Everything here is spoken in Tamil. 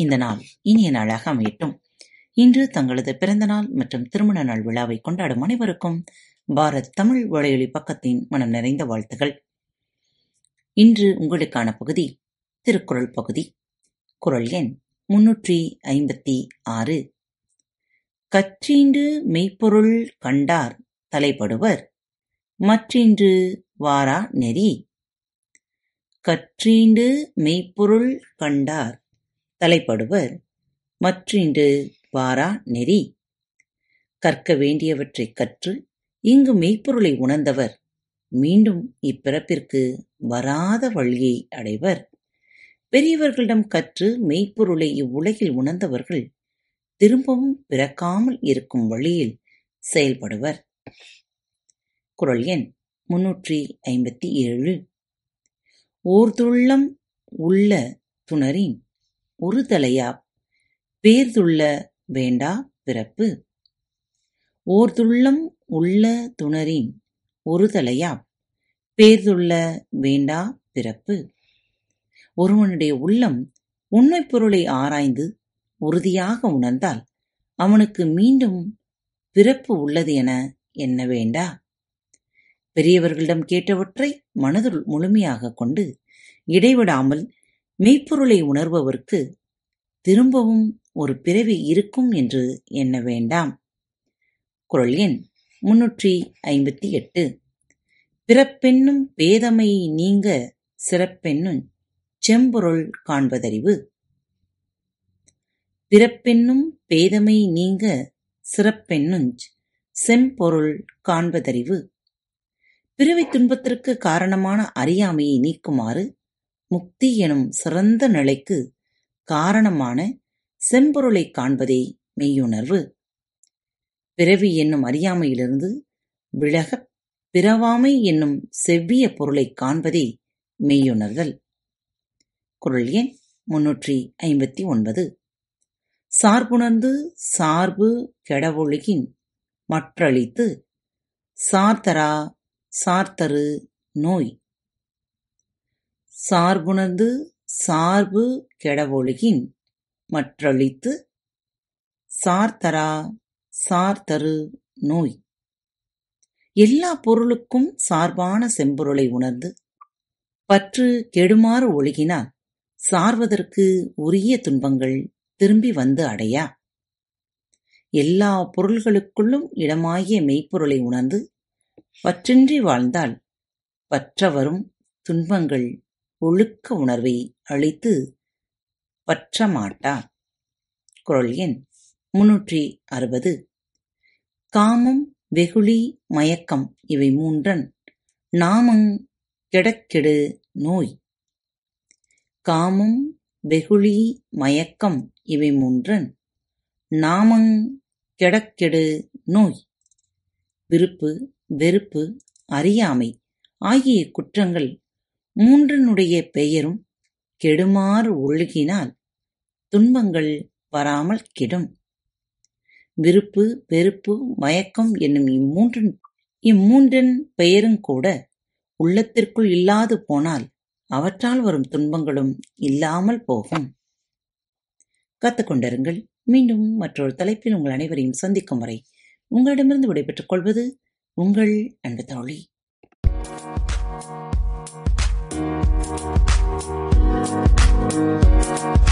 இந்த நாள் இனிய நாளாக அமையட்டும். இன்று தங்களது பிறந்த நாள் மற்றும் திருமண நாள் விழாவை கொண்டாடும் அனைவருக்கும் பாரத் தமிழ் வலையொலி பக்கத்தின் மனம் நிறைந்த வாழ்த்துகள். இன்று உங்களுக்கான பகுதி திருக்குறள் பகுதி. குறள் எண் முன்னூற்றி ஐம்பத்தி ஆறு. கற்றீண்டு மெய்ப்பொருள் கண்டார் தலைப்படுவர். மற்றின்று வாரா நெறி. கற்றீண்டு மெய்ப்பொருள் கண்டார் தலைப்படுவர். மற்றின்று வாரா நெறி. கற்க வேண்டியவற்றைக் கற்று இங்கு மெய்ப்பொருளை உணர்ந்தவர். மீண்டும் இப்பிறப்பிற்கு வராத வழியை அடைவர். பெரியவர்களிடம் கற்று மெய்ப்பொருளை இவ்வுலகில் உணர்ந்தவர்கள் திரும்பவும் பிறக்காமல் இருக்கும் வழியில் செயல்படுவர். குரல் எண் முன்னூற்றி ஐம்பத்தி ஏழு. ஓர்துள்ளம் உள்ள துணரின் உறுதலையா? பேர்துள்ள வேண்டா பிறப்பு. ஓர்துள்ளம் உள்ள துணரின் ஒருதலையா பேர்துள்ள வேண்டா பிறப்பு. ஒருவனுடைய உள்ளம் உண்மைப் பொருளை ஆராய்ந்து உறுதியாக உணர்ந்தால் அவனுக்கு மீண்டும் பிறப்பு உள்ளது என எண்ண வேண்டா? பெரியவர்களிடம் கேட்டவற்றை மனதுள் முழுமையாக கொண்டு இடைவிடாமல் மெய்ப்பொருளை உணர்பவர்க்கு திரும்பவும் ஒரு பிறவி இருக்கும் என்று எண்ண வேண்டாம். குறள் எண் முன்னூற்றி ஐம்பத்தி எட்டு. பிறப்பென்னும் பேதமை நீங்க சிறப்பென்னும் செம்பொருள் காண்பதறிவு. பிறப்பென்னும் பேதமை நீங்க சிறப்பென்னும் செம்பொருள் காண்பதறிவு. பிறவி துன்பத்திற்கு காரணமான அறியாமையை நீக்குமாறு முக்தி எனும் சிறந்த நிலைக்கு காரணமான செம்பொருளைக் காண்பதே மெய்யுணர்வு. பிறவி என்னும் அறியாமையிலிருந்து விலகப் பிறவாமை என்னும் செவ்விய பொருளைக் காண்பதே மெய்யுணர்தல். குரல் எண் முன்னூற்றி ஐம்பத்தி ஒன்பது. சார்புணர்ந்து சார்பு கெடவொழுகின் மற்றளித்து சார்தரா சார்த்தரு நோய். சார்புணர்ந்து சார்பு கெடவொழுகின் மற்றளித்து சார்தரா சார்தரு நோய். எல்லா பொருளுக்கும் சார்பான செம்பொருளை உணர்ந்து பற்று கெடுமாறு ஒழுகினால் சார்வதற்கு உரிய துன்பங்கள் திரும்பி வந்து அடையா? எல்லா பொருள்களுக்குள்ளும் இடமாகிய மெய்ப்பொருளை உணர்ந்து பற்றின்றி வாழ்ந்தால் பற்றவரும் துன்பங்கள் ஒழுக்க உணர்வை அளித்து பற்றமாட்டா குரல் எண் முன்னூற்றி அறுபது. காமம் வெகுளி மயக்கம் இவை மூன்றன் நாமங் கெடக்கெடு நோய். காமம் வெகுளி மயக்கம் இவை மூன்றன் நாமங் கெடக்கெடு நோய். விருப்பு வெறுப்பு அறியாமை ஆகிய குற்றங்கள் மூன்றனுடைய பெயரும் கெடுமாறு ஒழுகினால் துன்பங்கள் வராமல் கெடும். விருப்பு வெறுப்பு மயக்கம் என்னும் இம்மூன்றின் இம்மூன்றின் பெயரும் கூட உள்ளத்திற்குள் இல்லாது போனால் அவற்றால் வரும் துன்பங்களும் இல்லாமல் போகும். கத்துக்கொண்டிருங்கள். மீண்டும் மற்றொரு தலைப்பில் உங்கள் அனைவரையும் சந்திக்கும் வரை உங்களிடமிருந்து விடைபெற்றுக் கொள்வது உங்கள் அன்பு தோழி. Thank you.